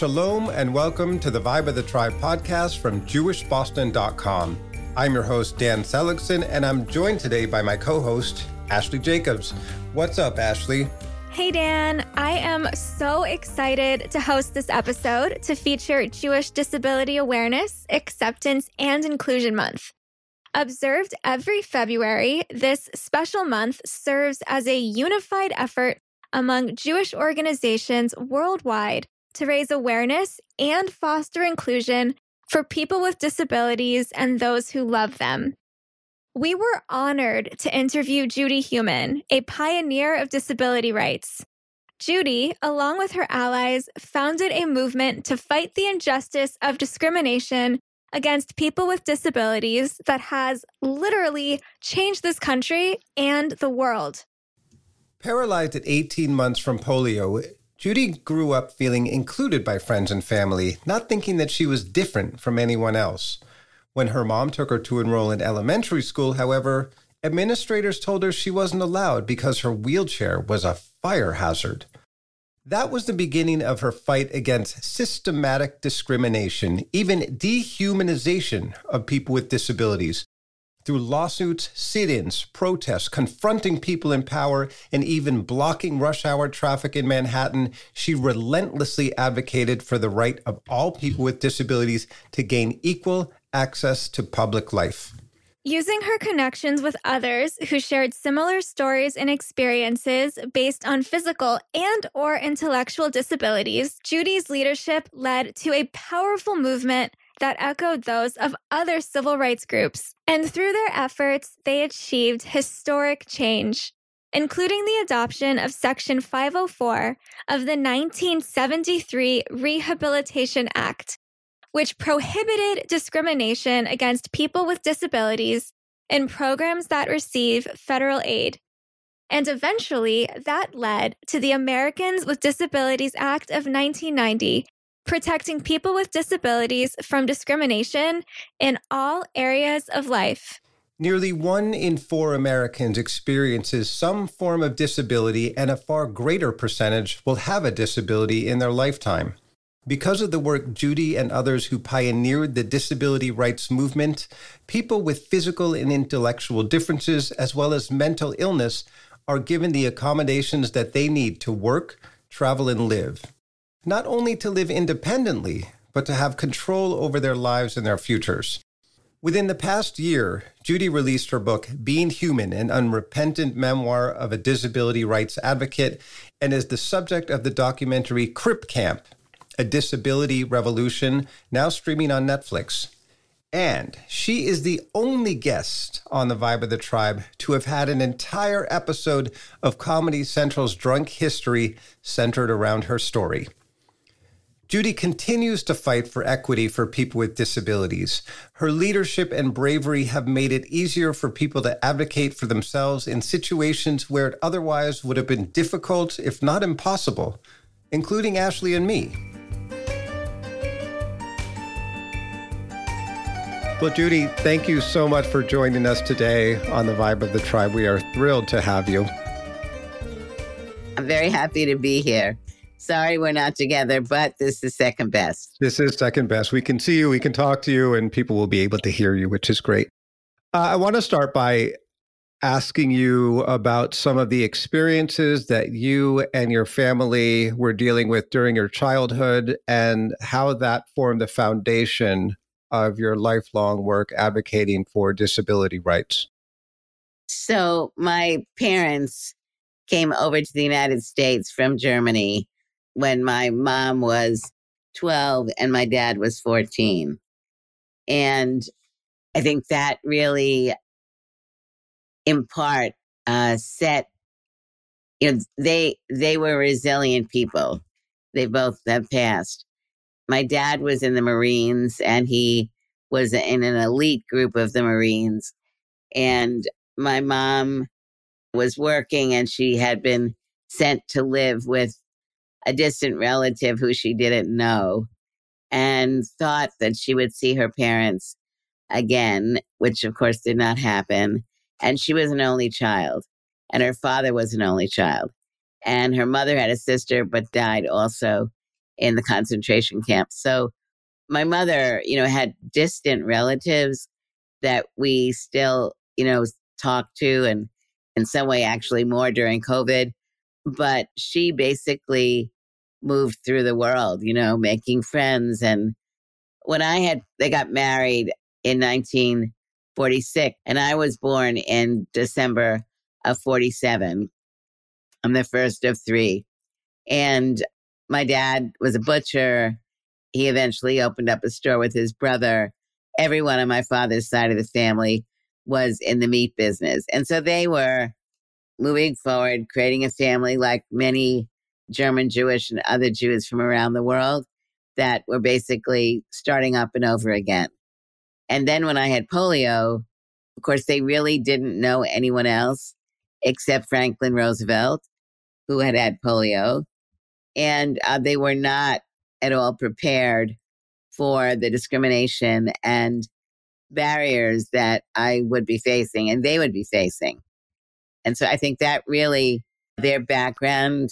Shalom and welcome to the Vibe of the Tribe podcast from JewishBoston.com. I'm your host, Dan Seligson, and I'm joined today by my co host, Ashley Jacobs. What's up, Ashley? Hey, Dan. I am so excited to host this episode to feature Jewish Disability Awareness, Acceptance, and Inclusion Month. Observed every February, this special month serves as a unified effort among Jewish organizations worldwide to raise awareness and foster inclusion for people with disabilities and those who love them. We were honored to interview Judy Heumann, a pioneer of disability rights. Judy, along with her allies, founded a movement to fight the injustice of discrimination against people with disabilities that has literally changed this country and the world. Paralyzed at 18 months from polio, Judy grew up feeling included by friends and family, not thinking that she was different from anyone else. When her mom took her to enroll in elementary school, however, administrators told her she wasn't allowed because her wheelchair was a fire hazard. That was the beginning of her fight against systematic discrimination, even dehumanization of people with disabilities, through lawsuits, sit ins, protests, confronting people in power, and even blocking rush hour traffic in Manhattan, she relentlessly advocated for the right of all people with disabilities to gain equal access to public life. Using her connections with others who shared similar stories and experiences based on physical and or intellectual disabilities, Judy's leadership led to a powerful movement that echoed those of other civil rights groups. And through their efforts, they achieved historic change, including the adoption of Section 504 of the 1973 Rehabilitation Act, which prohibited discrimination against people with disabilities in programs that receive federal aid. And eventually, that led to the Americans with Disabilities Act of 1990, protecting people with disabilities from discrimination in all areas of life. Nearly one in four Americans experiences some form of disability, and a far greater percentage will have a disability in their lifetime. Because of the work Judy and others who pioneered the disability rights movement, people with physical and intellectual differences, as well as mental illness, are given the accommodations that they need to work, travel, and live not only to live independently, but to have control over their lives and their futures. Within the past year, Judy released her book, Being Heumann, an unrepentant memoir of a disability rights advocate, and is the subject of the documentary Crip Camp, a disability revolution, now streaming on Netflix. And she is the only guest on the Vibe of the Tribe to have had an entire episode of Comedy Central's Drunk History centered around her story. Judy continues to fight for equity for people with disabilities. Her leadership and bravery have made it easier for people to advocate for themselves in situations where it otherwise would have been difficult, if not impossible, including Ashley and me. Well, Judy, thank you so much for joining us today on the Vibe of the Tribe. We are thrilled to have you. I'm very happy to be here. Sorry, we're not together, but this is second best. This is second best. We can see you, we can talk to you, and people will be able to hear you, which is great. Uh, I want to start by asking you about some of the experiences that you and your family were dealing with during your childhood and how that formed the foundation of your lifelong work advocating for disability rights. So, my parents came over to the United States from Germany when my mom was 12 and my dad was 14. And I think that really, in part, uh, set, you know, they, they were resilient people. They both have passed. My dad was in the Marines and he was in an elite group of the Marines. And my mom was working and she had been sent to live with a distant relative who she didn't know and thought that she would see her parents again, which of course did not happen. And she was an only child, and her father was an only child. And her mother had a sister, but died also in the concentration camp. So my mother, you know, had distant relatives that we still, you know, talk to and in some way actually more during COVID. But she basically moved through the world, you know, making friends. And when I had, they got married in 1946, and I was born in December of 47. I'm the first of three. And my dad was a butcher. He eventually opened up a store with his brother. Everyone on my father's side of the family was in the meat business. And so they were moving forward, creating a family like many German Jewish and other Jews from around the world that were basically starting up and over again. And then when I had polio, of course, they really didn't know anyone else except Franklin Roosevelt, who had had polio. And uh, they were not at all prepared for the discrimination and barriers that I would be facing and they would be facing. And so I think that really their background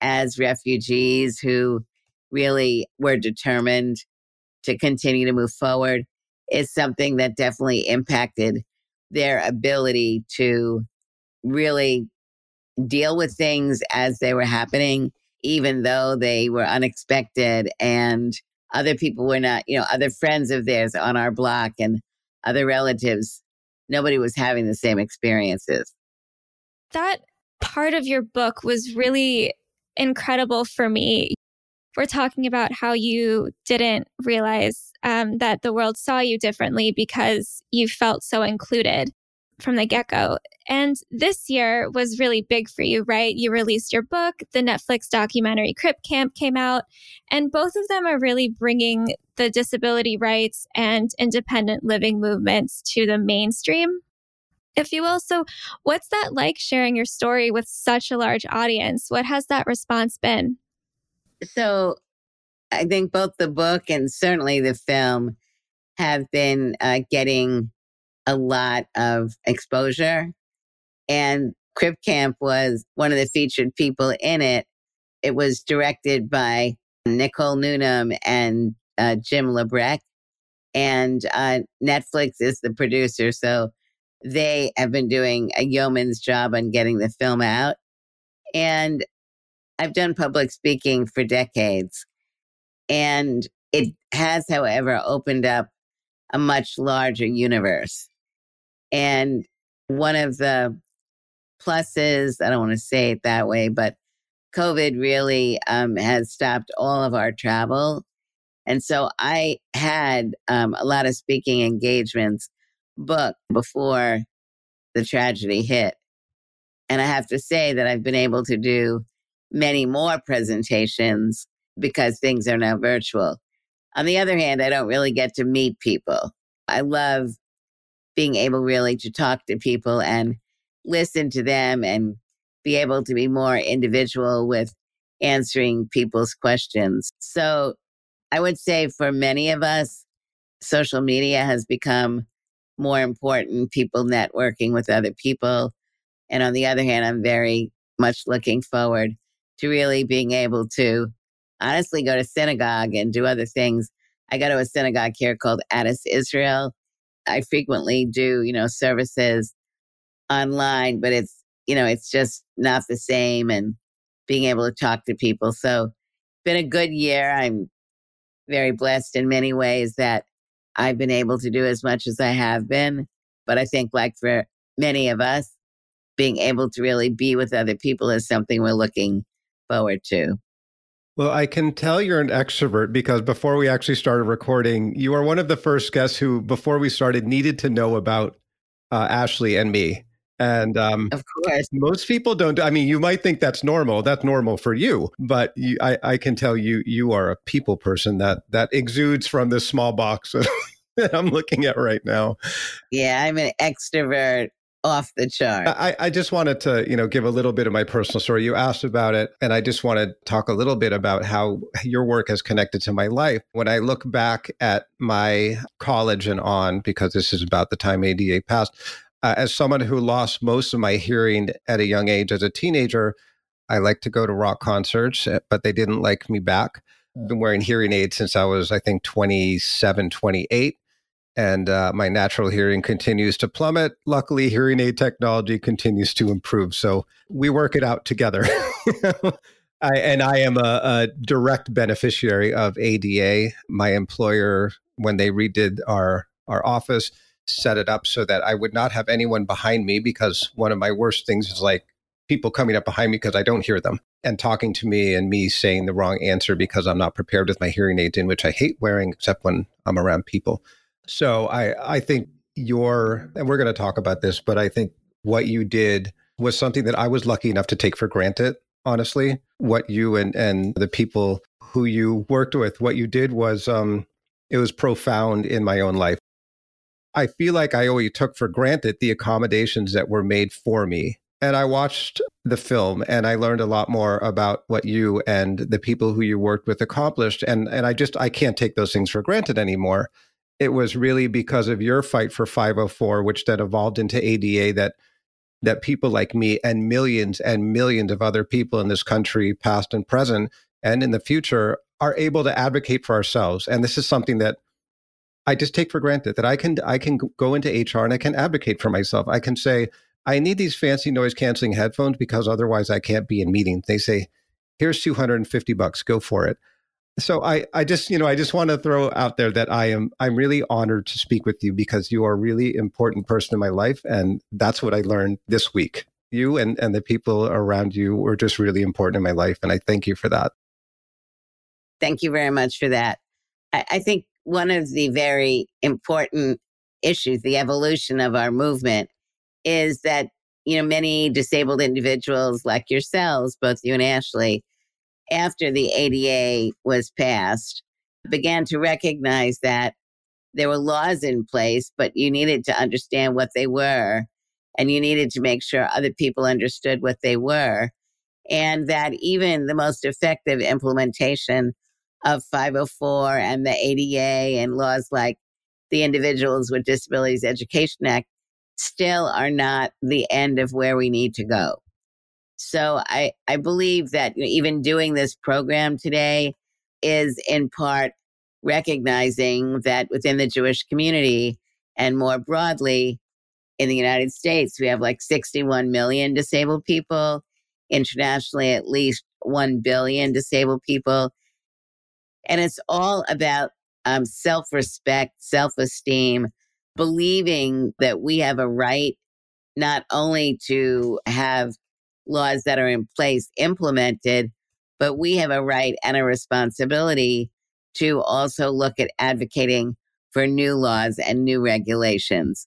as refugees who really were determined to continue to move forward is something that definitely impacted their ability to really deal with things as they were happening, even though they were unexpected and other people were not, you know, other friends of theirs on our block and other relatives, nobody was having the same experiences. That part of your book was really incredible for me. We're talking about how you didn't realize um, that the world saw you differently because you felt so included from the get go. And this year was really big for you, right? You released your book, the Netflix documentary Crip Camp came out, and both of them are really bringing the disability rights and independent living movements to the mainstream, if you will. So, what's that like sharing your story with such a large audience? What has that response been? So, I think both the book and certainly the film have been uh, getting a lot of exposure. And Crip Camp was one of the featured people in it. It was directed by Nicole Newnham and uh, Jim LeBrecht. And uh, Netflix is the producer. So they have been doing a yeoman's job on getting the film out. And I've done public speaking for decades. And it has, however, opened up a much larger universe. And one of the pluses, I don't want to say it that way, but COVID really um, has stopped all of our travel. And so I had um, a lot of speaking engagements booked before the tragedy hit. And I have to say that I've been able to do many more presentations because things are now virtual. On the other hand, I don't really get to meet people. I love being able really to talk to people and listen to them and be able to be more individual with answering people's questions. So I would say for many of us, social media has become more important, people networking with other people. And on the other hand, I'm very much looking forward to really being able to honestly go to synagogue and do other things. I go to a synagogue here called Adas Israel. I frequently do, you know, services online, but it's, you know, it's just not the same and being able to talk to people. So been a good year. I'm very blessed in many ways that I've been able to do as much as I have been. But I think, like for many of us, being able to really be with other people is something we're looking forward to. Well, I can tell you're an extrovert because before we actually started recording, you are one of the first guests who, before we started, needed to know about uh, Ashley and me. And um, of course, most people don't. I mean, you might think that's normal. That's normal for you, but you, I, I can tell you, you are a people person that that exudes from this small box that I'm looking at right now. Yeah, I'm an extrovert off the chart. I, I just wanted to, you know, give a little bit of my personal story. You asked about it, and I just want to talk a little bit about how your work has connected to my life. When I look back at my college and on, because this is about the time ADA passed, uh, as someone who lost most of my hearing at a young age as a teenager, I like to go to rock concerts, eh, but they didn't like me back. been wearing hearing aids since I was, I think, 27, 28. And uh, my natural hearing continues to plummet. Luckily, hearing aid technology continues to improve. So we work it out together. I, and I am a, a, direct beneficiary of ADA. My employer, when they redid our our office, set it up so that I would not have anyone behind me because one of my worst things is like people coming up behind me because I don't hear them and talking to me and me saying the wrong answer because I'm not prepared with my hearing aids in, which I hate wearing except when I'm around people. So I I think your and we're going to talk about this, but I think what you did was something that I was lucky enough to take for granted. Honestly, what you and and the people who you worked with, what you did was um, it was profound in my own life. I feel like I always took for granted the accommodations that were made for me. And I watched the film and I learned a lot more about what you and the people who you worked with accomplished. And and I just I can't take those things for granted anymore. It was really because of your fight for 504, which then evolved into ADA that that people like me and millions and millions of other people in this country, past and present, and in the future, are able to advocate for ourselves. And this is something that I just take for granted that I can I can go into HR and I can advocate for myself. I can say I need these fancy noise canceling headphones because otherwise I can't be in meetings. They say, "Here's 250 bucks, go for it." So I I just, you know, I just want to throw out there that I am I'm really honored to speak with you because you are a really important person in my life and that's what I learned this week. You and and the people around you were just really important in my life and I thank you for that. Thank you very much for that. I, I think one of the very important issues, the evolution of our movement, is that, you know, many disabled individuals like yourselves, both you and Ashley, after the ADA was passed, began to recognize that there were laws in place, but you needed to understand what they were. And you needed to make sure other people understood what they were. And that even the most effective implementation of 504 and the ADA and laws like the Individuals with Disabilities Education Act still are not the end of where we need to go. So I, I believe that even doing this program today is in part recognizing that within the Jewish community and more broadly in the United States, we have like 61 million disabled people, internationally, at least 1 billion disabled people. And it's all about um, self respect, self esteem, believing that we have a right not only to have laws that are in place implemented, but we have a right and a responsibility to also look at advocating for new laws and new regulations.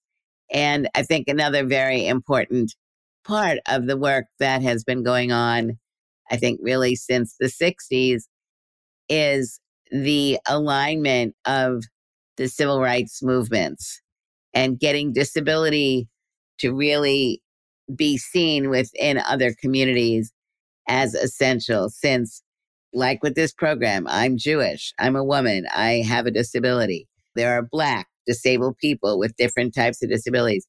And I think another very important part of the work that has been going on, I think really since the 60s, is the alignment of the civil rights movements and getting disability to really be seen within other communities as essential since like with this program i'm jewish i'm a woman i have a disability. There are black disabled people with different types of disabilities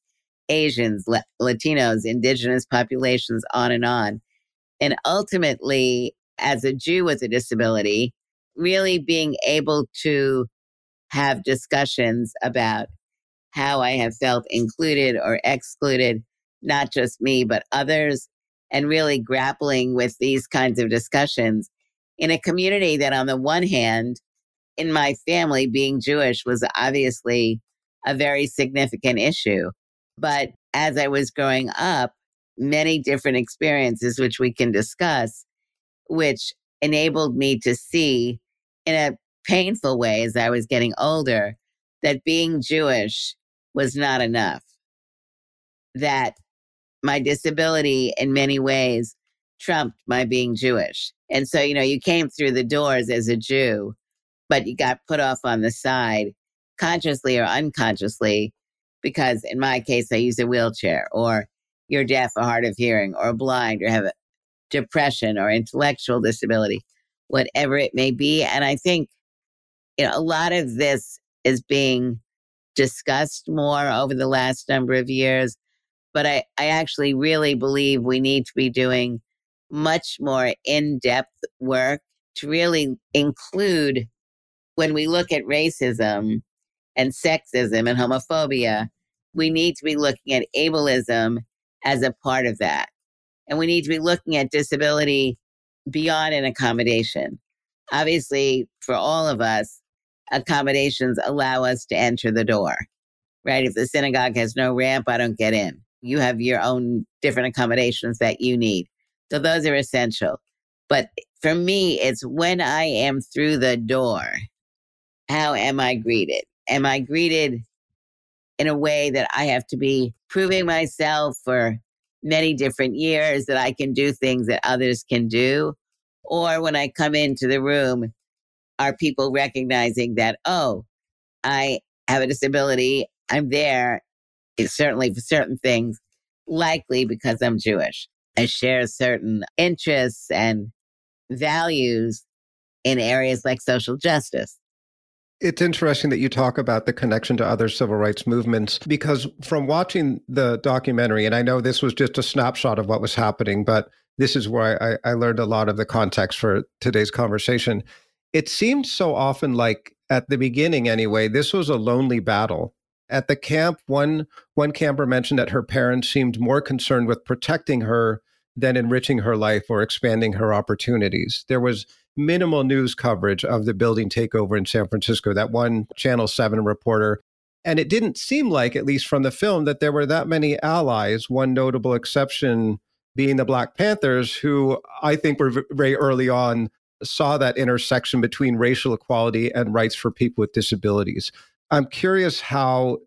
asians La- latinos indigenous populations on and on. And ultimately as a jew with a disability really being able to have discussions about how I have felt included or excluded, not just me, but others, and really grappling with these kinds of discussions in a community that, on the one hand, in my family, being Jewish was obviously a very significant issue. But as I was growing up, many different experiences, which we can discuss, which enabled me to see in a painful way as I was getting older that being Jewish was not enough. That my disability in many ways trumped my being Jewish. And so, you know, you came through the doors as a Jew, but you got put off on the side, consciously or unconsciously, because in my case, I use a wheelchair, or you're deaf or hard of hearing, or blind, or have a depression or intellectual disability whatever it may be. And I think, you know, a lot of this is being discussed more over the last number of years. But I, I actually really believe we need to be doing much more in depth work to really include when we look at racism and sexism and homophobia, we need to be looking at ableism as a part of that. And we need to be looking at disability beyond an accommodation. Obviously, for all of us, accommodations allow us to enter the door, right? If the synagogue has no ramp, I don't get in. You have your own different accommodations that you need. So those are essential. But for me, it's when I am through the door, how am I greeted? Am I greeted in a way that I have to be proving myself for many different years that I can do things that others can do? Or when I come into the room, are people recognizing that, oh, I have a disability, I'm there, certainly for certain things, likely because I'm Jewish. I share certain interests and values in areas like social justice. It's interesting that you talk about the connection to other civil rights movements because from watching the documentary, and I know this was just a snapshot of what was happening, but this is where I, I learned a lot of the context for today's conversation. It seemed so often like at the beginning, anyway, this was a lonely battle. At the camp, one one camper mentioned that her parents seemed more concerned with protecting her than enriching her life or expanding her opportunities. There was minimal news coverage of the building takeover in San Francisco. That one Channel 7 reporter and it didn't seem like, at least from the film, that there were that many allies. One notable exception being the Black Panthers, who I think were very early on saw that intersection between racial equality and rights for people with disabilities. I'm curious how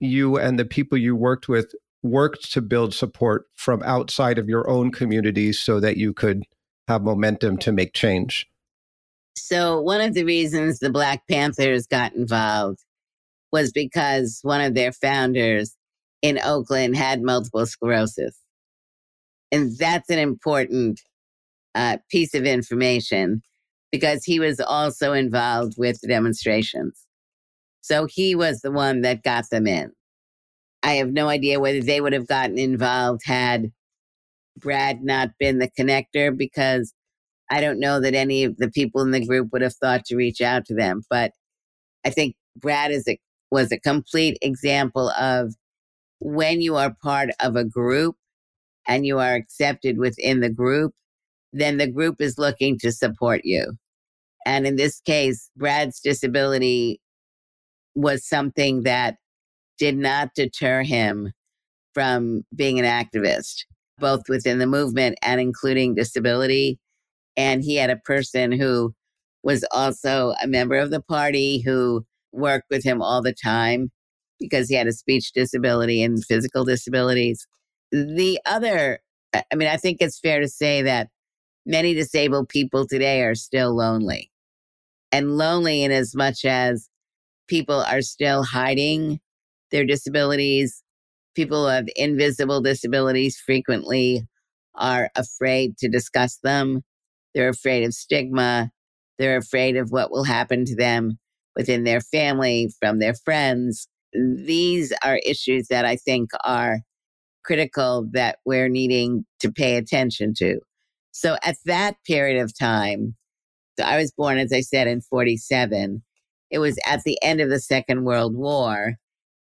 you and the people you worked with worked to build support from outside of your own community so that you could have momentum to make change? So, one of the reasons the Black Panthers got involved was because one of their founders in Oakland had multiple sclerosis. And that's an important uh, piece of information because he was also involved with demonstrations. So he was the one that got them in. I have no idea whether they would have gotten involved had Brad not been the connector because I don't know that any of the people in the group would have thought to reach out to them. But I think Brad is a, was a complete example of when you are part of a group and you are accepted within the group, then the group is looking to support you. And in this case, Brad's disability was something that did not deter him from being an activist, both oh. within the movement and including disability. And he had a person who was also a member of the party who worked with him all the time because he had a speech disability and physical disabilities. The other, I mean, I think it's fair to say that many disabled people today are still lonely. And lonely in as much as people are still hiding their disabilities. People who have invisible disabilities frequently are afraid to discuss them. They're afraid of stigma. They're afraid of what will happen to them within their family, from their friends. These are issues that I think are critical that we're needing to pay attention to. So at that period of time, I was born, as I said, in 47. It was at the end of the Second World War.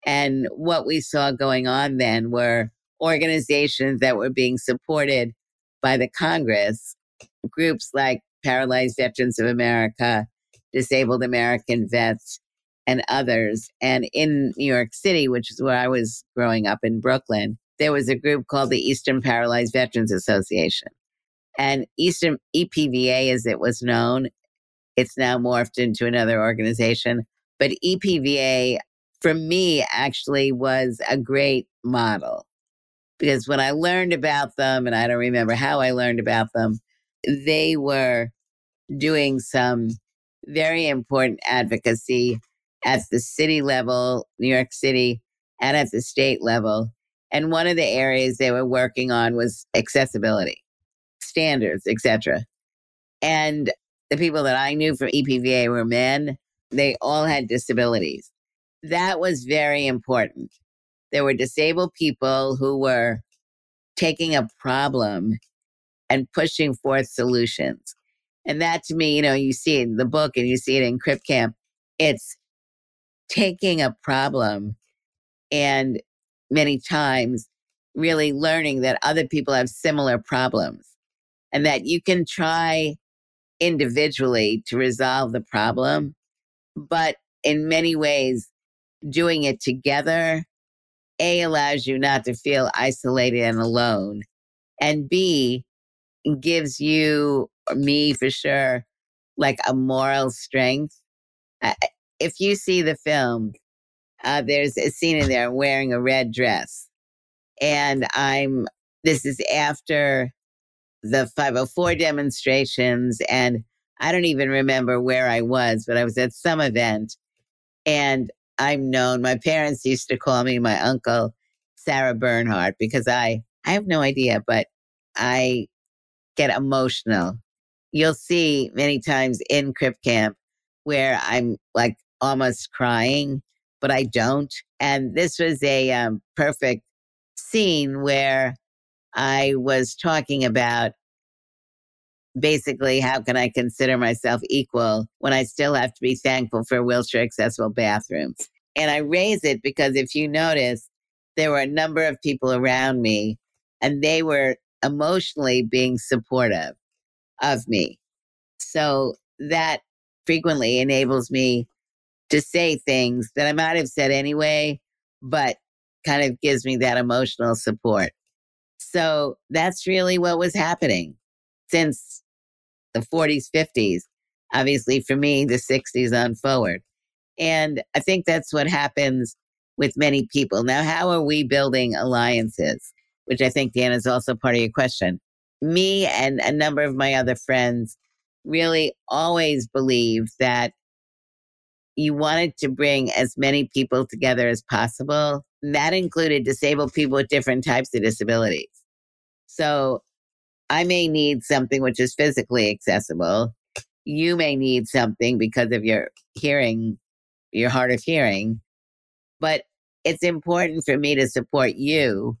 And what we saw going on then were organizations that were being supported by the Congress, groups like Paralyzed Veterans of America, Disabled American Vets, and others. And in New York City, which is where I was growing up in Brooklyn, there was a group called the Eastern Paralyzed Veterans Association. And Eastern EPVA, as it was known, it's now morphed into another organization. But EPVA for me actually was a great model because when I learned about them, and I don't remember how I learned about them, they were doing some very important advocacy at the city level, New York City, and at the state level. And one of the areas they were working on was accessibility, standards, etc. And the people that I knew from EPVA were men. They all had disabilities that was very important. There were disabled people who were taking a problem and pushing forth solutions. And that to me, you know, you see it in the book and you see it in Crip Camp. It's taking a problem and many times really learning that other people have similar problems and that you can try individually to resolve the problem, but in many ways, doing it together, A, allows you not to feel isolated and alone, and B, gives you, me for sure, like a moral strength. if you see the film, uh, there's a scene in there wearing a red dress. And I'm, this is after the 504 demonstrations. And I don't even remember where I was, but I was at some event. And I'm known, my parents used to call me my uncle, Sarah Bernhardt, because I, I have no idea, but I get emotional. You'll see many times in Crip Camp where I'm like almost crying, but I don't. And this was a um, perfect scene where I was talking about basically how can I consider myself equal when I still have to be thankful for wheelchair accessible bathrooms. And I raise it because if you notice, there were a number of people around me and they were emotionally being supportive of me. So that frequently enables me to say things that I might have said anyway, but kind of gives me that emotional support. So that's really what was happening since the 40s, 50s. Obviously, for me, the 60s on forward. And I think that's what happens with many people. Now, how are we building alliances? Which I think, Dan, is also part of your question. Me and a number of my other friends really always believed that you wanted to bring as many people together as possible. That included disabled people with different types of disabilities. So I may need something which is physically accessible. You may need something because of your hearing, your hard of hearing. But it's important for me to support you,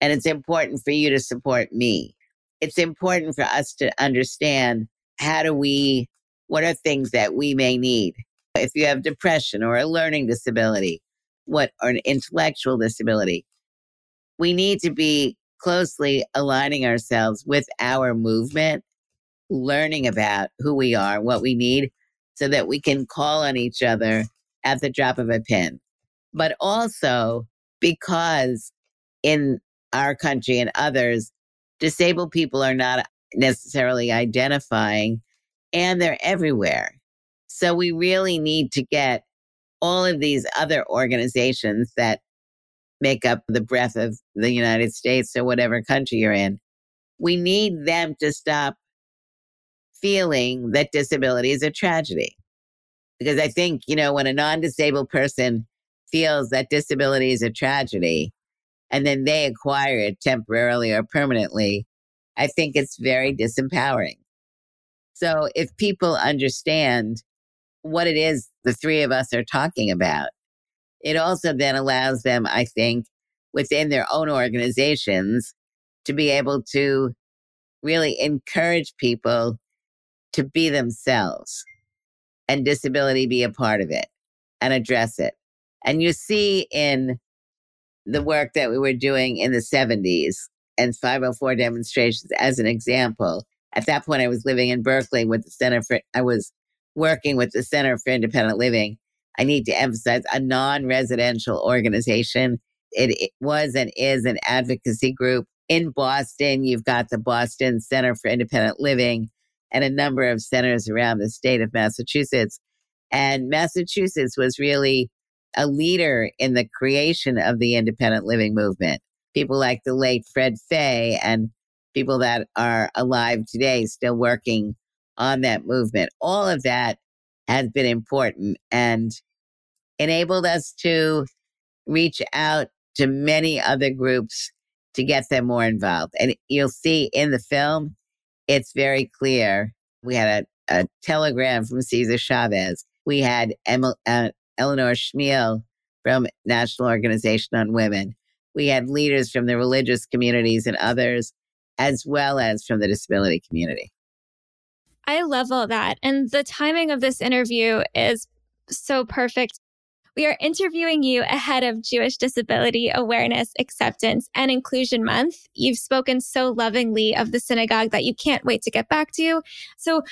and it's important for you to support me. It's important for us to understand how do we, what are things that we may need if you have depression or a learning disability, what or an intellectual disability, we need to be closely aligning ourselves with our movement, learning about who we are, what we need, so that we can call on each other at the drop of a pin. But also because in our country and others, disabled people are not necessarily identifying and they're everywhere. So we really need to get all of these other organizations that make up the breath of the United States or whatever country you're in. We need them to stop feeling that disability is a tragedy. Because I think, you know, when a non disabled person feels that disability is a tragedy and then they acquire it temporarily or permanently, I think it's very disempowering. So if people understand what it is the three of us are talking about. It also then allows them, I think, within their own organizations to be able to really encourage people to be themselves and disability be a part of it and address it. And you see in the work that we were doing in the 70s and 504 demonstrations as an example. At that point, I was living in Berkeley with the Center for, I was working with the Center for Independent Living, I need to emphasize a non residential organization. It, it, was and is an advocacy group. In Boston, you've got the Boston Center for Independent Living and a number of centers around the state of Massachusetts. And Massachusetts was really a leader in the creation of the independent living movement. People like the late Fred Fay and people that are alive today still working on that movement. All of that has been important and enabled us to reach out to many other groups to get them more involved. And you'll see in the film, it's very clear. We had a, a telegram from Cesar Chavez. We had Emil, uh, Eleanor Smeal from National Organization on Women. We had leaders from the religious communities and others, as well as from the disability community. I love all that. And the timing of this interview is so perfect. We are interviewing you ahead of Jewish Disability Awareness, Acceptance, and Inclusion Month. You've spoken so lovingly of the synagogue that you can't wait to get back to. So,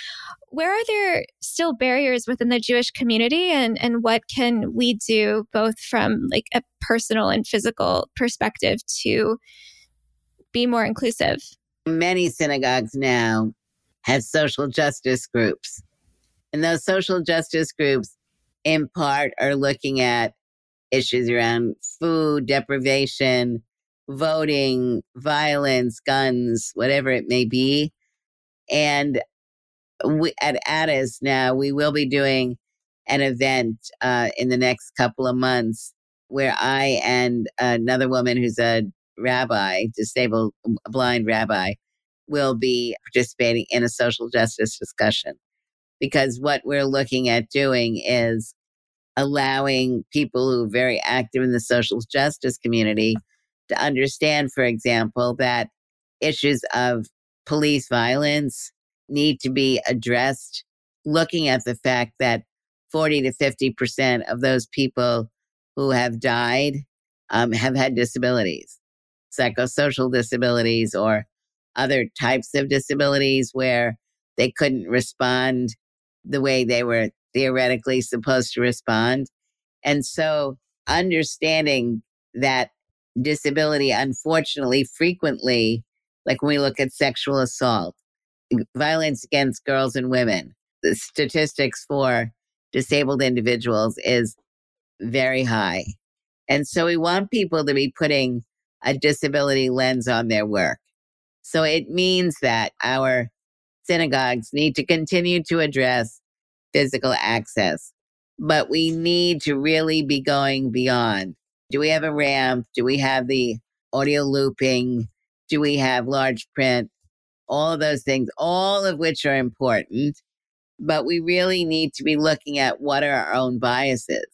where are there still barriers within the Jewish community, and, and what can we do both from like a personal and physical perspective to be more inclusive? Many synagogues now have social justice groups. And those social justice groups, in part, are looking at issues around food deprivation, voting, violence, guns, whatever it may be. And we, at Adas now, we will be doing an event uh, in the next couple of months where I and another woman who's a rabbi, disabled, blind rabbi, will be participating in a social justice discussion. Because what we're looking at doing is allowing people who are very active in the social justice community to understand, for example, that issues of police violence need to be addressed, looking at the fact that 40 to 50% of those people who have died um, have had disabilities, psychosocial disabilities, or other types of disabilities where they couldn't respond the way they were theoretically supposed to respond. And so understanding that disability, unfortunately, frequently, like when we look at sexual assault, violence against girls and women, the statistics for disabled individuals is very high. And so we want people to be putting a disability lens on their work. So it means that our synagogues need to continue to address physical access, but we need to really be going beyond. Do we have a ramp? Do we have the audio looping? Do we have large print? All of those things, all of which are important, but we really need to be looking at what are our own biases.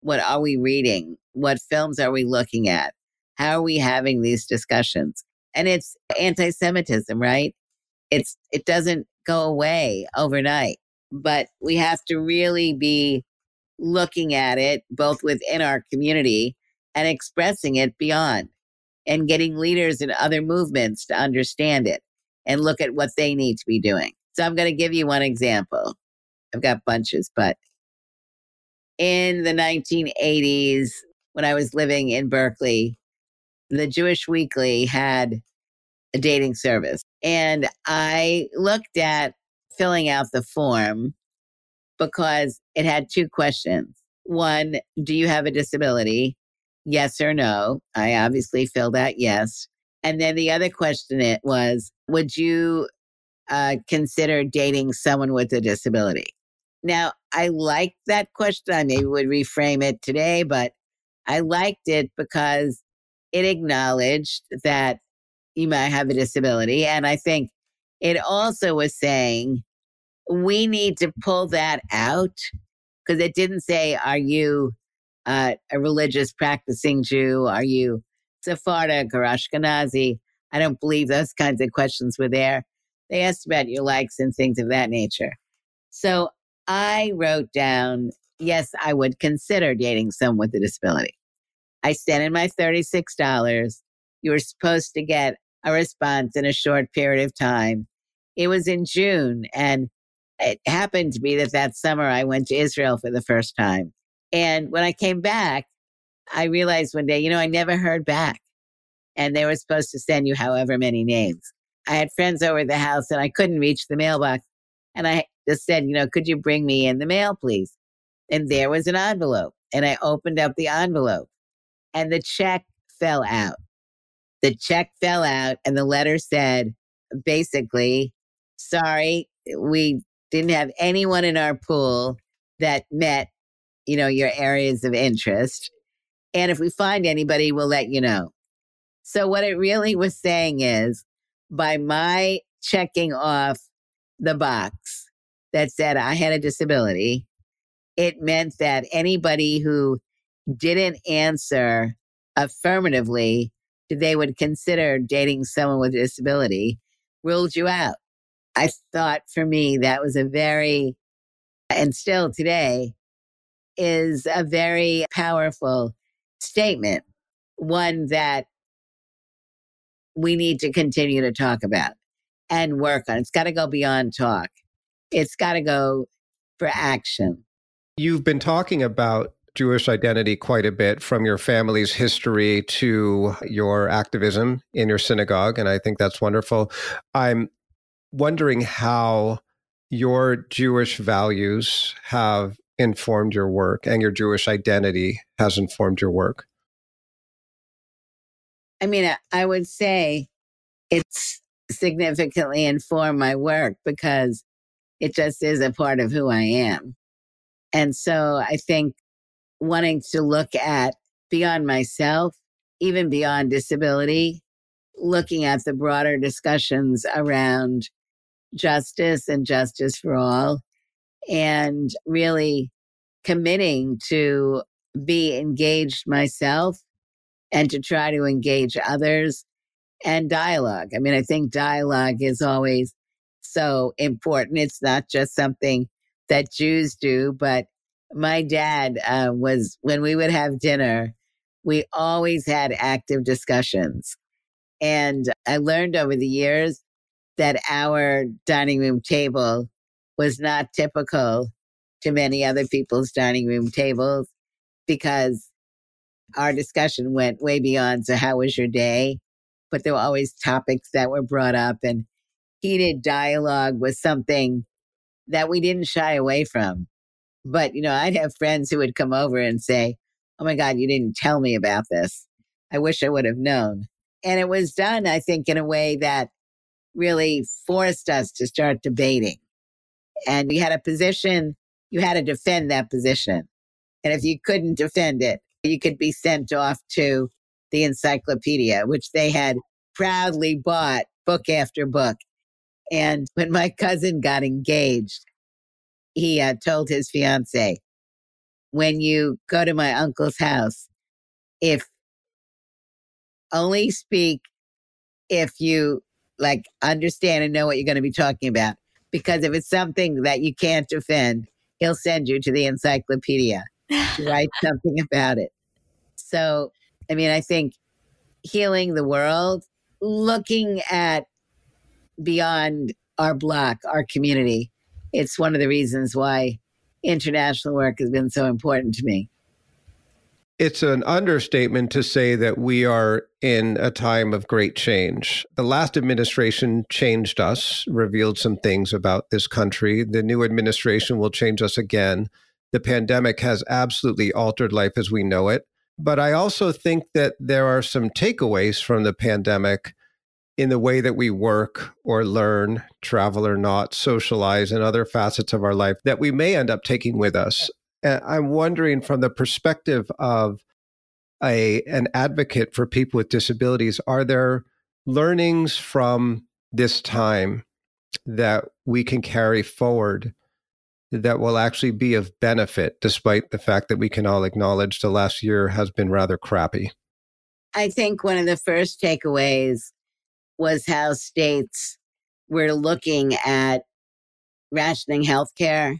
What are we reading? What films are we looking at? How are we having these discussions? And it's anti-Semitism, right? It's it doesn't go away overnight, but we have to really be looking at it both within our community and expressing it beyond and getting leaders in other movements to understand it and look at what they need to be doing. So I'm going to give you one example. I've got bunches, but in the 1980s, when I was living in Berkeley, the Jewish Weekly had a dating service. And I looked at filling out the form because it had two questions. One, do you have a disability? Yes or no? I obviously filled out yes. And then the other question it was, would you uh, consider dating someone with a disability? Now, I liked that question. I maybe would reframe it today, but I liked it because it acknowledged that you might have a disability. And I think it also was saying we need to pull that out because it didn't say, Are you uh, a religious practicing Jew? Are you Sephardic or Ashkenazi? I don't believe those kinds of questions were there. They asked about your likes and things of that nature. So I wrote down, yes, I would consider dating someone with a disability. I sent in my $36. You were supposed to get a response in a short period of time. It was in June, and it happened to be that that summer I went to Israel for the first time. And when I came back, I realized one day, you know, I never heard back. And they were supposed to send you however many names. I had friends over at the house and I couldn't reach the mailbox. And I just said, you know, could you bring me in the mail, please? And there was an envelope. And I opened up the envelope and the check fell out. The check fell out, and the letter said basically, sorry, we didn't have anyone in our pool that met, you know, your areas of interest. And if we find anybody, we'll let you know. So, what it really was saying is by my checking off the box that said I had a disability, it meant that anybody who didn't answer affirmatively that they would consider dating someone with a disability ruled you out. I thought for me that was a very, and still today, is a very powerful statement, one that we need to continue to talk about and work on. It's got to go beyond talk, it's got to go for action. You've been talking about Jewish identity quite a bit from your family's history to your activism in your synagogue. And I think that's wonderful. I'm wondering how your Jewish values have informed your work and your Jewish identity has informed your work. I mean, I would say it's significantly informed my work because it just is a part of who I am. And so I think wanting to look at beyond myself, even beyond disability, looking at the broader discussions around justice and justice for all, and really committing to be engaged myself and to try to engage others and dialogue. I mean, I think dialogue is always so important. It's not just something that Jews do, but my dad uh, was when we would have dinner, we always had active discussions. And I learned over the years that our dining room table was not typical to many other people's dining room tables because our discussion went way beyond so how was your day but there were always topics that were brought up and heated dialogue was something that we didn't shy away from but, you know, I'd have friends who would come over and say, Oh my God, you didn't tell me about this. I wish I would have known. And it was done, I think, in a way that really forced us to start debating. And we had a position, you had to defend that position. And if you couldn't defend it, you could be sent off to the encyclopedia, which they had proudly bought book after book. And when my cousin got engaged, he uh, told his fiance, when you go to my uncle's house, if only speak if you like understand and know what you're going to be talking about. Because if it's something that you can't defend, he'll send you to the encyclopedia to write something about it. So, I mean, I think healing the world, looking at beyond our block, our community, it's one of the reasons why international work has been so important to me. It's an understatement to say that we are in a time of great change. The last administration changed us, revealed some things about this country. The new administration will change us again. The pandemic has absolutely altered life as we know it. But I also think that there are some takeaways from the pandemic in the way that we work or learn, travel or not, socialize, and other facets of our life that we may end up taking with us. And I'm wondering from the perspective of a an advocate for people with disabilities, are there learnings from this time that we can carry forward that will actually be of benefit, despite the fact that we can all acknowledge the last year has been rather crappy? I think one of the first takeaways was how states were looking at rationing healthcare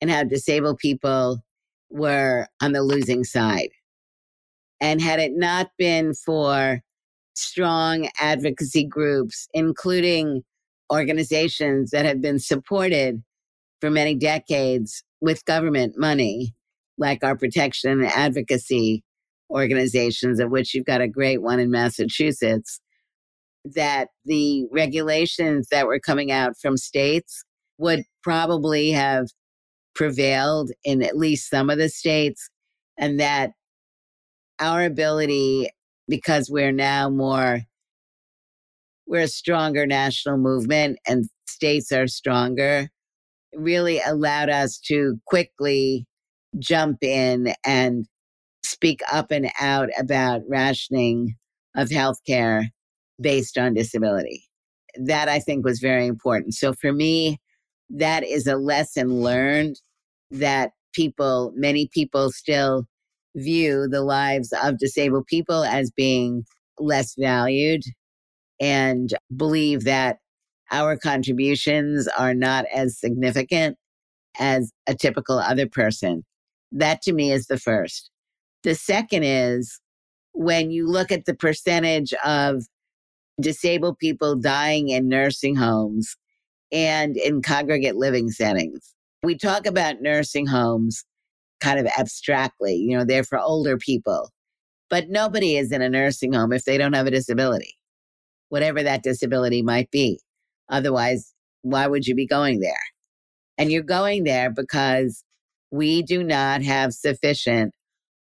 and how disabled people were on the losing side. And had it not been for strong advocacy groups, including organizations that have been supported for many decades with government money, like our protection and advocacy organizations, of which you've got a great one in Massachusetts, that the regulations that were coming out from states would probably have prevailed in at least some of the states, and that our ability, because we're now more, we're a stronger national movement and states are stronger, really allowed us to quickly jump in and speak up and out about rationing of healthcare based on disability. That I think was very important. So for me, that is a lesson learned that people, many people still view the lives of disabled people as being less valued and believe that our contributions are not as significant as a typical other person. That to me is the first. The second is when you look at the percentage of disabled people dying in nursing homes and in congregate living settings. We talk about nursing homes kind of abstractly, you know, they're for older people, but nobody is in a nursing home if they don't have a disability, whatever that disability might be. Otherwise, why would you be going there? And you're going there because we do not have sufficient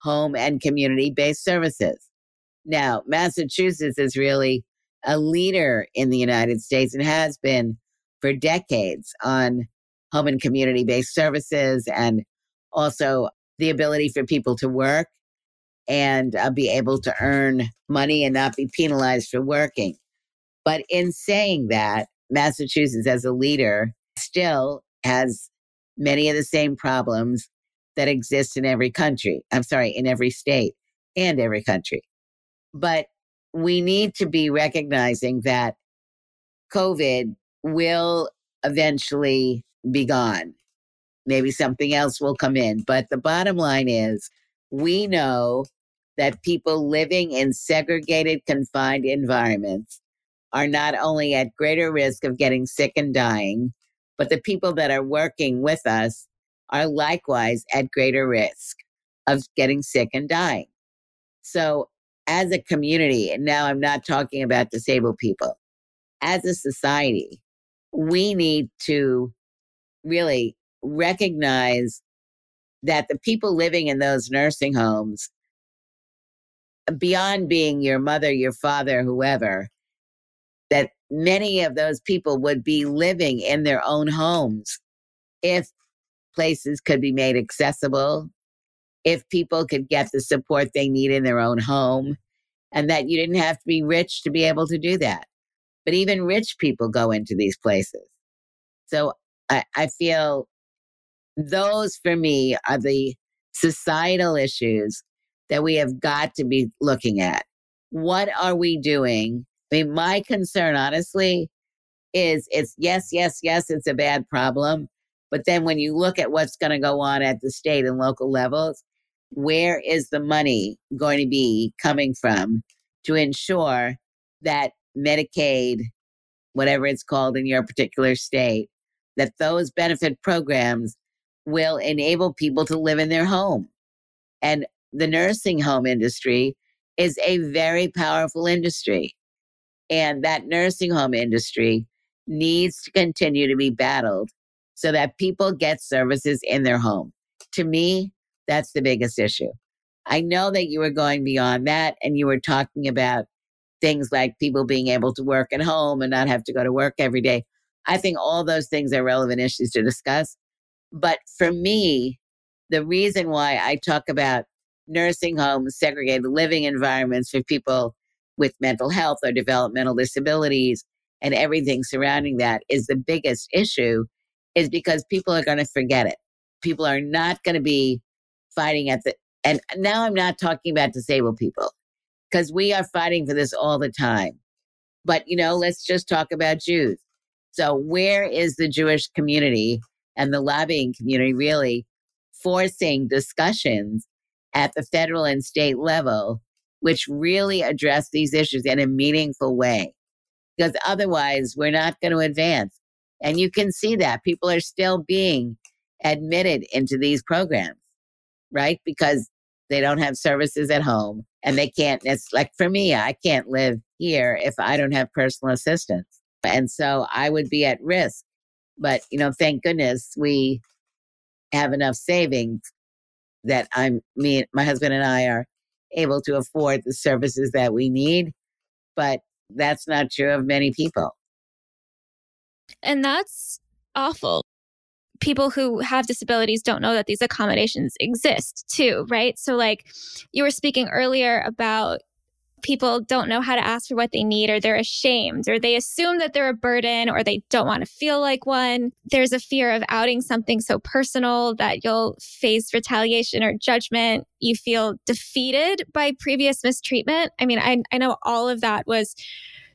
home and community based services. Now, Massachusetts is really a leader in the United States and has been for decades on home and community based services and also the ability for people to work and uh, be able to earn money and not be penalized for working. But in saying that, Massachusetts, as a leader, still has many of the same problems that exist in every country. I'm sorry, in every state and every country. But we need to be recognizing that COVID will eventually be gone. Maybe something else will come in. But the bottom line is we know that people living in segregated, confined environments are not only at greater risk of getting sick and dying, but the people that are working with us are likewise at greater risk of getting sick and dying. So, as a community, and now I'm not talking about disabled people, as a society, we need to really recognize that the people living in those nursing homes, beyond being your mother, your father, whoever, that many of those people would be living in their own homes if places could be made accessible, if people could get the support they need in their own home, and that you didn't have to be rich to be able to do that. But even rich people go into these places. So I, I feel those for me are the societal issues that we have got to be looking at. What are we doing I mean, my concern, honestly, is it's yes, yes, yes, it's a bad problem. But then when you look at what's going to go on at the state and local levels, where is the money going to be coming from to ensure that Medicaid, whatever it's called in your particular state, that those benefit programs will enable people to live in their home? And the nursing home industry is a very powerful industry. And that nursing home industry needs to continue to be battled so that people get services in their home. To me, that's the biggest issue. I know that you were going beyond that and you were talking about things like people being able to work at home and not have to go to work every day. I think all those things are relevant issues to discuss. But for me, the reason why I talk about nursing homes, segregated living environments for people with mental health or developmental disabilities and everything surrounding that is the biggest issue is because people are going to forget it. People are not going to be fighting at the, and now I'm not talking about disabled people because we are fighting for this all the time. But, you know, let's just talk about Jews. So, where is the Jewish community and the lobbying community really forcing discussions at the federal and state level which really address these issues in a meaningful way. Because otherwise, we're not going to advance. And you can see that people are still being admitted into these programs, right? Because they don't have services at home and they can't, it's like for me, I can't live here if I don't have personal assistance. And so I would be at risk. But, you know, thank goodness we have enough savings that I'm, me, my husband and I are able to afford the services that we need. But that's not true of many people. And that's awful. People who have disabilities don't know that these accommodations exist too, right? So, like you were speaking earlier about people don't know how to ask for what they need or they're ashamed or they assume that they're a burden or they don't want to feel like one. There's a fear of outing something so personal that you'll face retaliation or judgment. You feel defeated by previous mistreatment. I mean, I, I know all of that was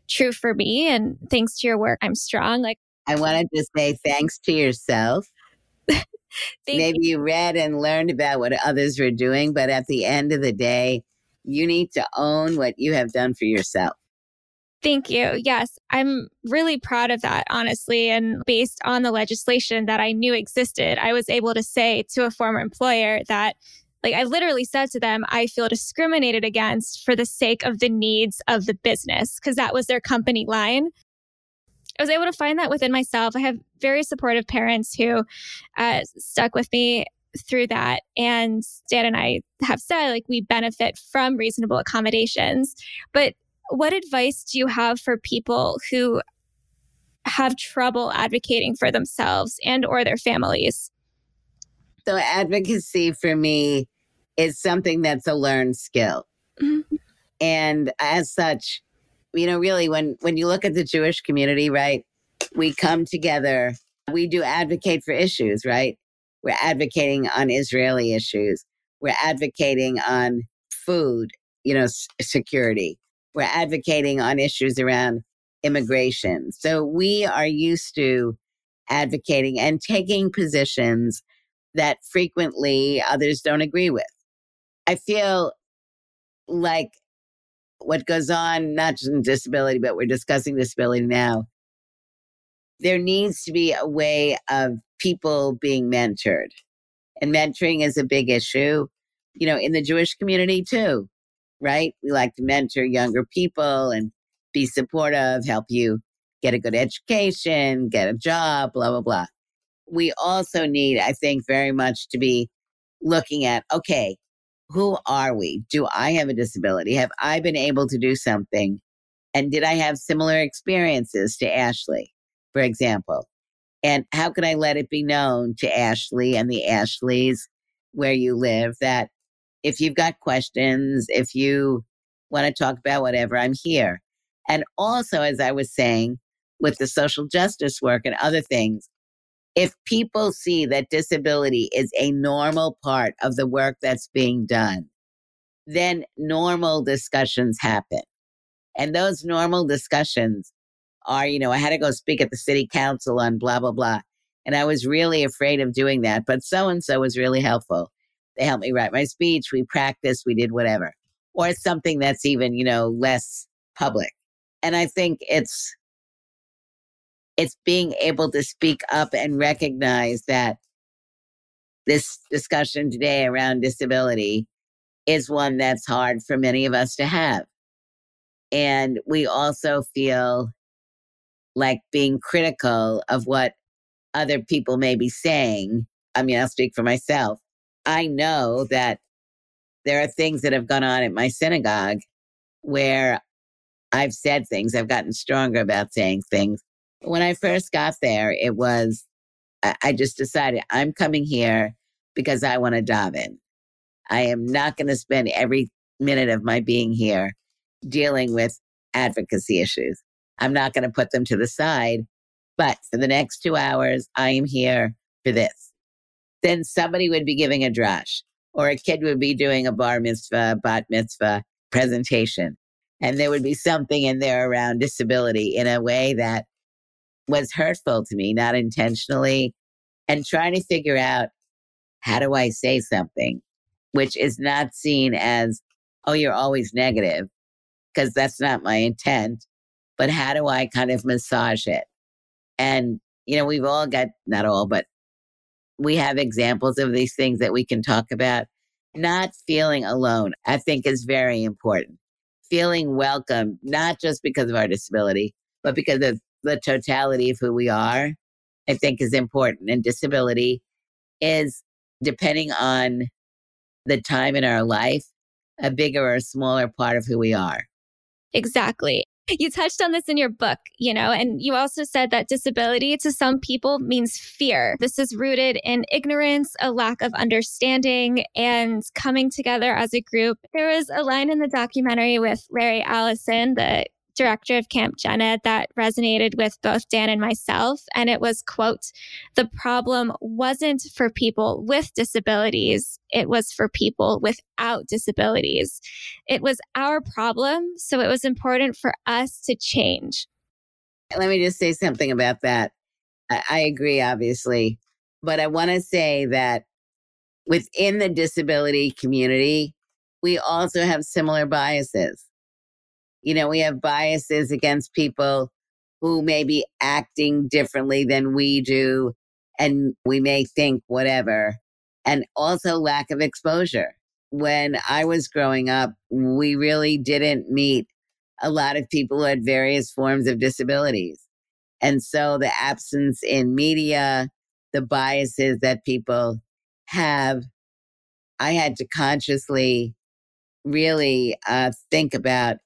true for me. And thanks to your work, I'm strong. Like, I wanted to say thanks to yourself. Maybe you. you read and learned about what others were doing, but at the end of the day, you need to own what you have done for yourself. Thank you. Yes, I'm really proud of that, honestly. And based on the legislation that I knew existed, I was able to say to a former employer that, like, I literally said to them, I feel discriminated against for the sake of the needs of the business, because that was their company line. I was able to find that within myself. I have very supportive parents who uh, stuck with me through that. And Dan and I have said, like, we benefit from reasonable accommodations. But what advice do you have for people who have trouble advocating for themselves and or their families? So advocacy for me is something that's a learned skill. Mm-hmm. And as such, you know, really when when you look at the Jewish community, right? We come together, we do advocate for issues, right? We're advocating on Israeli issues. We're advocating on food, you know, s- security we're advocating on issues around immigration. So we are used to advocating and taking positions that frequently others don't agree with. I feel like what goes on, not just in disability, but we're discussing disability now. There needs to be a way of people being mentored. And mentoring is a big issue, you know, in the Jewish community too right? We like to mentor younger people and be supportive, help you get a good education, get a job, blah, blah, blah. We also need, I think, very much to be looking at okay, who are we? Do I have a disability? Have I been able to do something? And did I have similar experiences to Ashley, for example? And how can I let it be known to Ashley and the Ashleys where you live that if you've got questions, if you want to talk about whatever, I'm here. And also, as I was saying, with the social justice work and other things, if people see that disability is a normal part of the work that's being done, then normal discussions happen. And those normal discussions are, you know, I had to go speak at the city council on blah, blah, blah. And I was really afraid of doing that, but so and so was really helpful. They helped me write my speech. We practiced. We did whatever. Or something that's even, you know, less public. And I think it's, it's being able to speak up and recognize that this discussion today around disability is one that's hard for many of us to have. And we also feel like being critical of what other people may be saying. I mean, I'll speak for myself. I know that there are things that have gone on at my synagogue where I've said things, I've gotten stronger about saying things. When I first got there, it was, I just decided I'm coming here because I want to dive in. I am not going to spend every minute of my being here dealing with advocacy issues. I'm not going to put them to the side. But for the next two hours, I am here for this then somebody would be giving a drash, or a kid would be doing a bar mitzvah, bat mitzvah presentation. And there would be something in there around disability in a way that was hurtful to me, not intentionally, and trying to figure out how do I say something which is not seen as, oh, you're always negative, because that's not my intent. But how do I kind of massage it? And, you know, we've all got, not all, but we have examples of these things that we can talk about. Not feeling alone, I think, is very important. Feeling welcome, not just because of our disability, but because of the totality of who we are, I think is important. And disability is, depending on the time in our life, a bigger or smaller part of who we are. Exactly. You touched on this in your book, you know, and you also said that disability to some people means fear. This is rooted in ignorance, a lack of understanding, and coming together as a group. There was a line in the documentary with Larry Allison, the director of Camp Jened that resonated with both Dan and myself. And it was, quote, the problem wasn't for people with disabilities. It was for people without disabilities. It was our problem. So it was important for us to change. Let me just say something about that. I, I agree, obviously, but I want to say that within the disability community, we also have similar biases. You know, we have biases against people who may be acting differently than we do, and we may think whatever, and also lack of exposure. When I was growing up, we really didn't meet a lot of people who had various forms of disabilities. And so the absence in media, the biases that people have, I had to consciously really uh, think about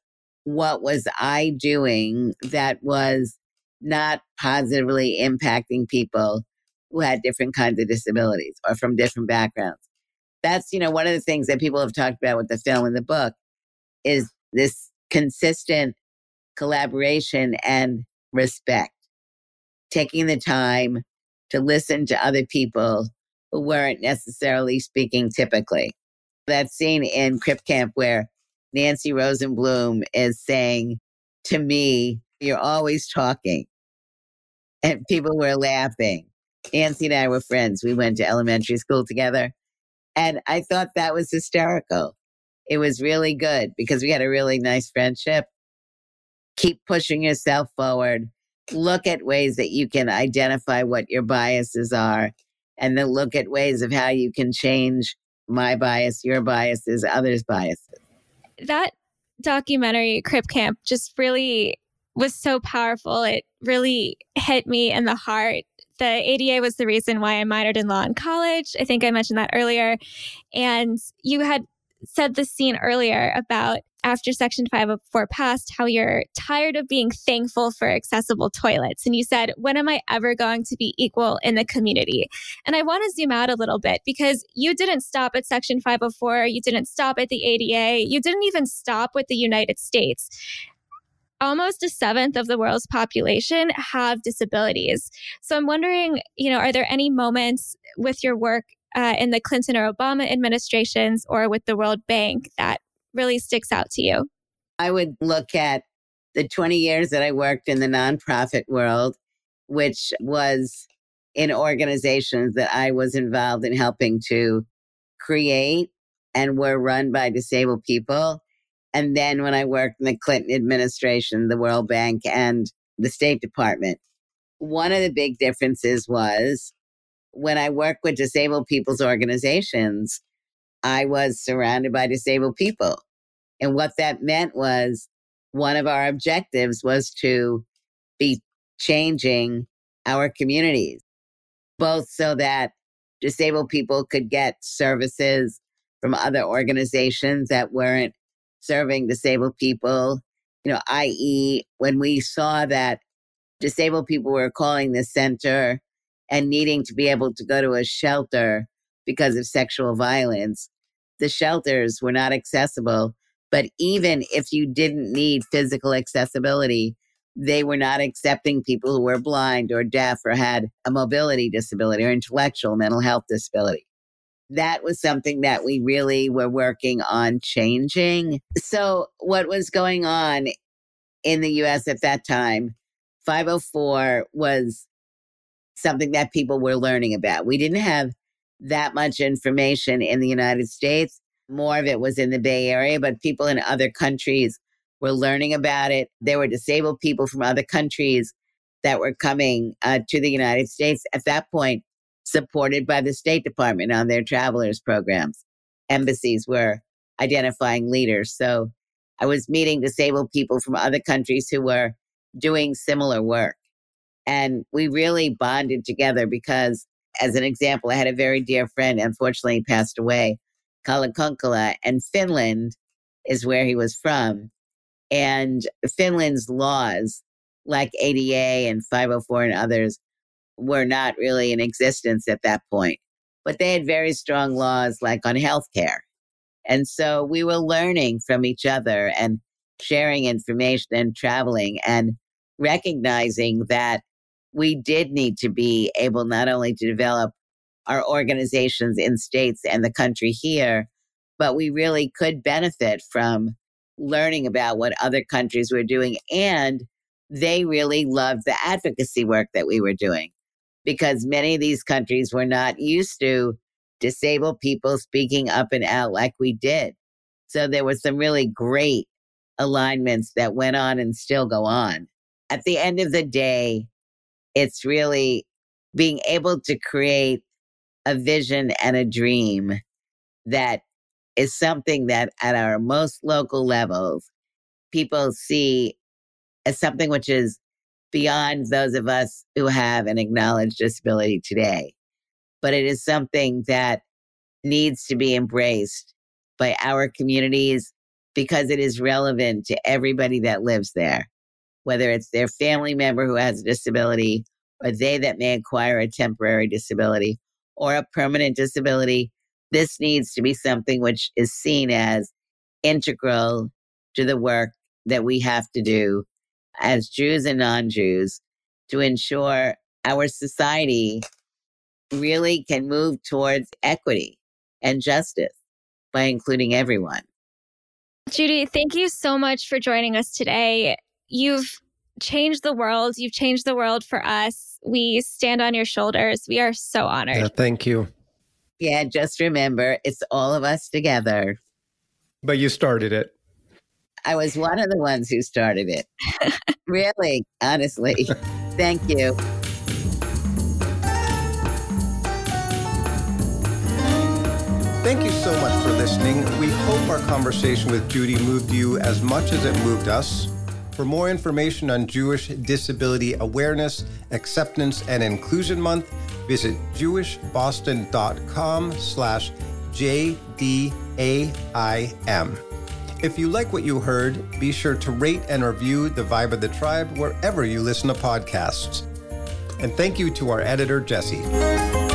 what was I doing that was not positively impacting people who had different kinds of disabilities or from different backgrounds. That's, you know, one of the things that people have talked about with the film and the book is this consistent collaboration and respect. Taking the time to listen to other people who weren't necessarily speaking typically. That scene in Crip Camp where Nancy Rosenblum is saying to me, You're always talking. And people were laughing. Nancy and I were friends. We went to elementary school together. And I thought that was hysterical. It was really good because we had a really nice friendship. Keep pushing yourself forward. Look at ways that you can identify what your biases are, and then look at ways of how you can change my bias, your biases, others' biases that documentary, Crip Camp, just really was so powerful. It really hit me in the heart. The ADA was the reason why I minored in law in college. I think I mentioned that earlier. And you had said the scene earlier about after Section 504 passed, how you're tired of being thankful for accessible toilets. And you said, When am I ever going to be equal in the community? And I want to zoom out a little bit because you didn't stop at Section 504, you didn't stop at the ADA, you didn't even stop with the United States. Almost a seventh of the world's population have disabilities. So I'm wondering, you know, are there any moments with your work uh, in the Clinton or Obama administrations or with the World Bank that really sticks out to you? I would look at the 20 years that I worked in the nonprofit world, which was in organizations that I was involved in helping to create and were run by disabled people. And then when I worked in the Clinton administration, the World Bank, and the State Department, one of the big differences was when I work with disabled people's organizations, I was surrounded by disabled people. And what that meant was one of our objectives was to be changing our communities, both so that disabled people could get services from other organizations that weren't serving disabled people. You know, i.e., when we saw that disabled people were calling the center and needing to be able to go to a shelter because of sexual violence, the shelters were not accessible. But even if you didn't need physical accessibility, they were not accepting people who were blind or deaf or had a mobility disability or intellectual mental health disability. That was something that we really were working on changing. So, what was going on in the US at that time, 504 was something that people were learning about. We didn't have that much information in the United States. More of it was in the Bay Area, but people in other countries were learning about it. There were disabled people from other countries that were coming uh, to the United States at that point, supported by the State Department on their travelers programs. Embassies were identifying leaders. So I was meeting disabled people from other countries who were doing similar work. And we really bonded together because as an example, I had a very dear friend, unfortunately passed away, Kalle Könkkölä, and Finland is where he was from. And Finland's laws, like ADA and 504 and others, were not really in existence at that point. But they had very strong laws, like on healthcare. And so we were learning from each other and sharing information and traveling and recognizing that we did need to be able not only to develop our organizations in states and the country here, but we really could benefit from learning about what other countries were doing. And they really loved the advocacy work that we were doing because many of these countries were not used to disabled people speaking up and out like we did. So there were some really great alignments that went on and still go on. At the end of the day, it's really being able to create a vision and a dream that is something that at our most local levels, people see as something which is beyond those of us who have an acknowledged disability today. But it is something that needs to be embraced by our communities because it is relevant to everybody that lives there, whether it's their family member who has a disability or they that may acquire a temporary disability or a permanent disability. This needs to be something which is seen as integral to the work that we have to do as Jews and non Jews to ensure our society really can move towards equity and justice by including everyone. Judy, thank you so much for joining us today. You've changed the world. You've changed the world for us. We stand on your shoulders. We are so honored. Yeah, thank you. Yeah, just remember it's all of us together. But you started it. I was one of the ones who started it. really, honestly. Thank you. Thank you so much for listening. We hope our conversation with Judy moved you as much as it moved us. For more information on Jewish Disability Awareness, Acceptance, and Inclusion Month, visit jewishboston.com slash JDAIM. If you like what you heard, be sure to rate and review The Vibe of the Tribe wherever you listen to podcasts. And thank you to our editor, Jesse.